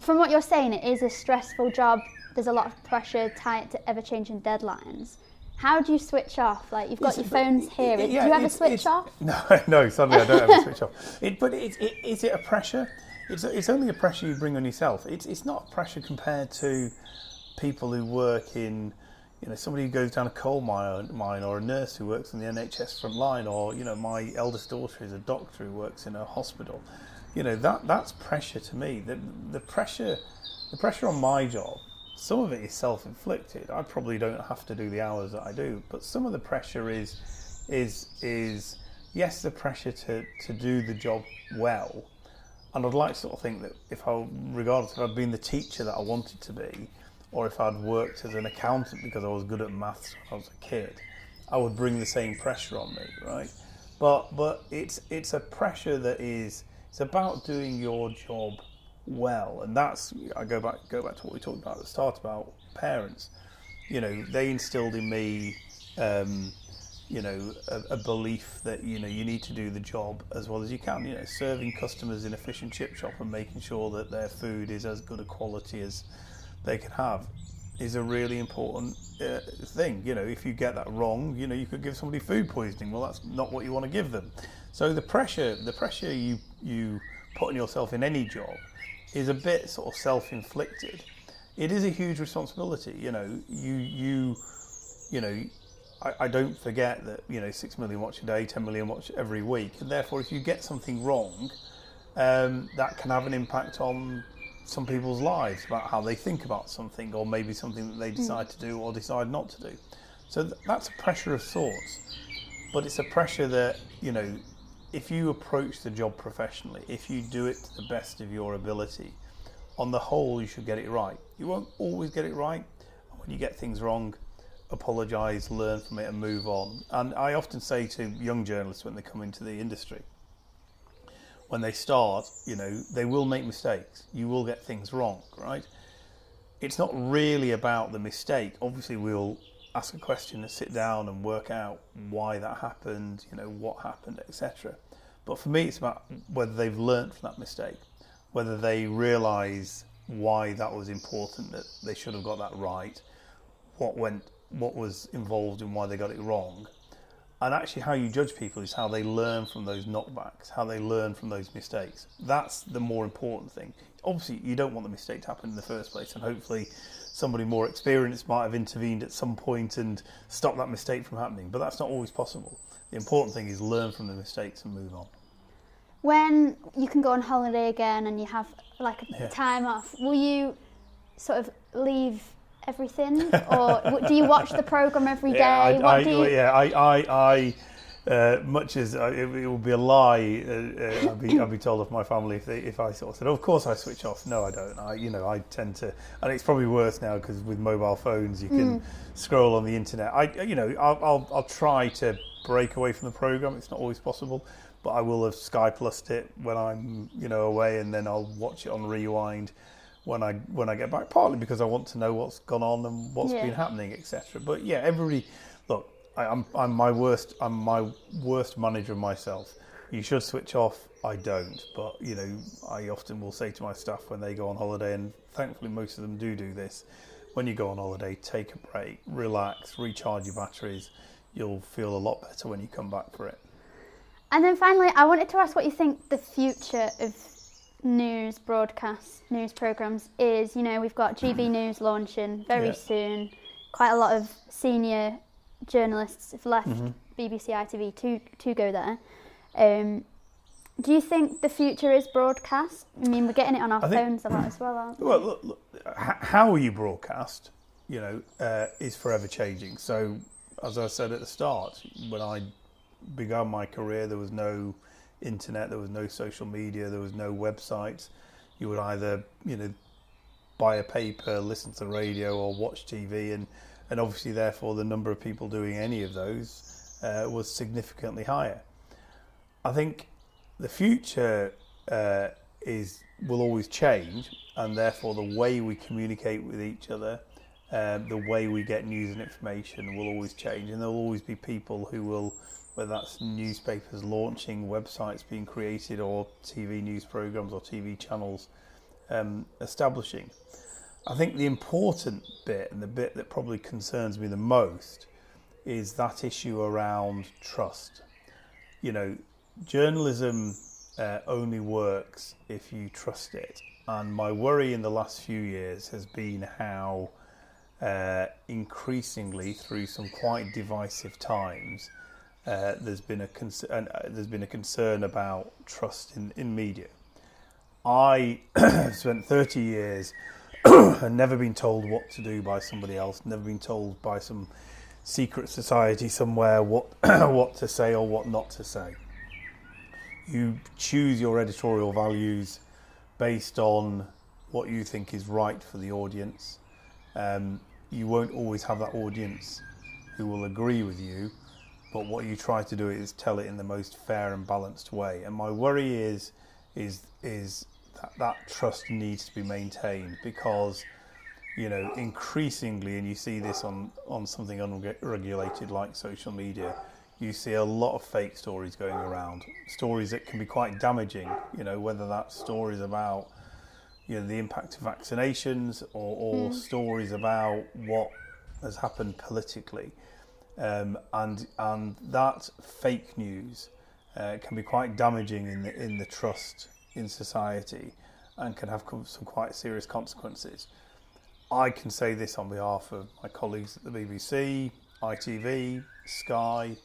from what you're saying, it is a stressful job. There's a lot of pressure tied to ever changing deadlines. How do you switch off? Like, you've got It's- your phones here. yeah, do you ever switch off? *laughs* No, no, Suddenly I don't ever switch off. *laughs* It, but it, it, is it a pressure? It's, it's only a pressure you bring on yourself. It's, it's not pressure compared to people who work in, you know, somebody who goes down a coal mine, mine or a nurse who works in the NHS front line, or you know, my eldest daughter is a doctor who works in a hospital. You know, that that's pressure to me. The the pressure, the pressure on my job. Some of it is self-inflicted. I probably don't have to do the hours that I do, but some of the pressure is is is yes, the pressure to to do the job well. And I'd like to sort of think that if I, regardless if I'd been the teacher that I wanted to be, or if I'd worked as an accountant because I was good at maths when I was a kid, I would bring the same pressure on me, right? But but it's it's a pressure that is it's about doing your job well, and that's I go back go back to what we talked about at the start about parents. You know, they instilled in me. Um, you know, a, a belief that you know you need to do the job as well as you can. You know, serving customers in a fish and chip shop and making sure that their food is as good a quality as they can have is a really important uh, thing. You know, if you get that wrong, you know, you could give somebody food poisoning. Well, that's not what you want to give them. So the pressure, the pressure you you put on yourself in any job is a bit sort of self-inflicted. It is a huge responsibility. You know, you you you know. I, I don't forget that you know six million watch a day, ten million watch every week, and therefore, if you get something wrong, um, that can have an impact on some people's lives about how they think about something, or maybe something that they decide to do or decide not to do. So th- that's a pressure of sorts, but it's a pressure that you know, if you approach the job professionally, if you do it to the best of your ability, on the whole, you should get it right. You won't always get it right. When you get things wrong, apologise, learn from it, and move on. And I often say to young journalists when they come into the industry, when they start, you know, they will make mistakes. You will get things wrong, right? It's not really about the mistake. Obviously, we'll ask a question and sit down and work out why that happened, you know, what happened, etc. But for me, it's about whether they've learnt from that mistake, whether they realise why that was important, that they should have got that right, what went, what was involved in why they got it wrong, and actually how you judge people is how they learn from those knockbacks, how they learn from those mistakes. That's the more important thing. Obviously, you don't want the mistake to happen in the first place, and hopefully, somebody more experienced might have intervened at some point and stopped that mistake from happening. But that's not always possible. The important thing is learn from the mistakes and move on. When you can go on holiday again and you have like a Yeah. time off, will you sort of leave everything, *laughs* or do you watch the program every day? Yeah, I, I, do you? yeah, I, I, I uh, much as I, it, it would be a lie, uh, uh, I'd, be, I'd be told of my family if they, if I sort of said, oh, "Of course I switch off." No, I don't. I, you know, I tend to, and it's probably worse now because with mobile phones you can scroll on the internet. I, you know, I'll, I'll, I'll try to break away from the program. It's not always possible, but I will have Sky Plused it when I'm, you know, away, and then I'll watch it on rewind when I when I get back. Partly because I want to know what's gone on and what's Yeah. been happening, etc. But yeah, everybody, look, I, I'm I'm my worst I'm my worst manager of myself. You should switch off. I don't, but you know, I often will say to my staff when they go on holiday, and thankfully most of them do do this. When you go on holiday, take a break, relax, recharge your batteries. You'll feel a lot better when you come back for it. And then finally, I wanted to ask what you think the future of news broadcasts, news programs is. You know, we've got GB *clears throat* News launching very Yeah. soon. Quite a lot of senior journalists have left BBC ITV to to go there. Um, do you think the future is broadcast? I mean, we're getting it on our I think- phones a lot *clears throat* as well, aren't we? Well, look, look, how you broadcast, you know, uh, is forever changing. So, as I said at the start, when I began my career, there was no internet, there was no social media, there was no websites. You would either, you know, buy a paper, listen to radio, or watch TV, and and obviously, therefore, the number of people doing any of those uh, was significantly higher. I think the future uh, is will always change, and therefore the way we communicate with each other um, the way we get news and information will always change, and there will always be people who will, whether that's newspapers launching, websites being created, or TV news programs or TV channels um, establishing. I think the important bit and the bit that probably concerns me the most is that issue around trust. You know, journalism uh, only works if you trust it. And my worry in the last few years has been how uh, increasingly, through some quite divisive times, uh, there's been a concern. Uh, there's been a concern about trust in, in media. I *clears throat* spent 30 years *clears throat* and never been told what to do by somebody else. Never been told by some secret society somewhere what *clears throat* what to say or what not to say. You choose your editorial values based on what you think is right for the audience. Um, you won't always have that audience who will agree with you, but what you try to do is tell it in the most fair and balanced way. And my worry is is is that that trust needs to be maintained because you know increasingly, and you see this on on something unregulated like social media. You see a lot of fake stories going around, stories that can be quite damaging. You know, whether that's stories about you know the impact of vaccinations or, or mm. stories about what has happened politically, um, and and that fake news uh, can be quite damaging in the in the trust in society, and can have some quite serious consequences. I can say this on behalf of my colleagues at the BBC, ITV, Sky.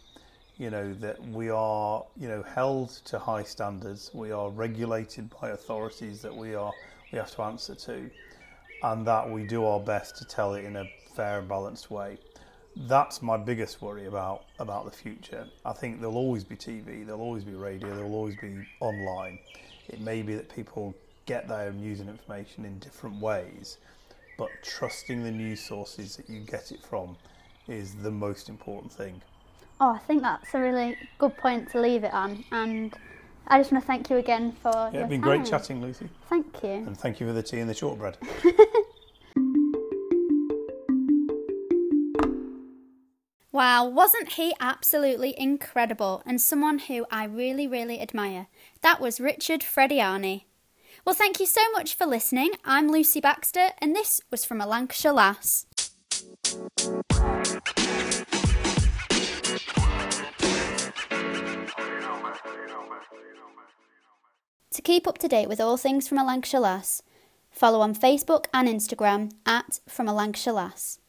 You know that we are you know held to high standards. We are regulated by authorities that we are we have to answer to, and that we do our best to tell it in a fair and balanced way. That's my biggest worry about about the future. I think there'll always be TV, there'll always be radio, there'll always be online. It may be that people get their news and information in different ways, but trusting the news sources that you get it from is the most important thing. Oh, I think that's a really good point to leave it on, and I just want to thank you again for. Yeah, it's been time. great chatting, Lucy. Thank you. And thank you for the tea and the shortbread. *laughs* Wow, wasn't he absolutely incredible and someone who I really, really admire? That was Richard Frediani. Well, thank you so much for listening. I'm Lucy Baxter, and this was from a Lancashire Lass. To keep up to date with all things from a Lancashire Lass, follow on Facebook and Instagram at From a Lancashire Lass.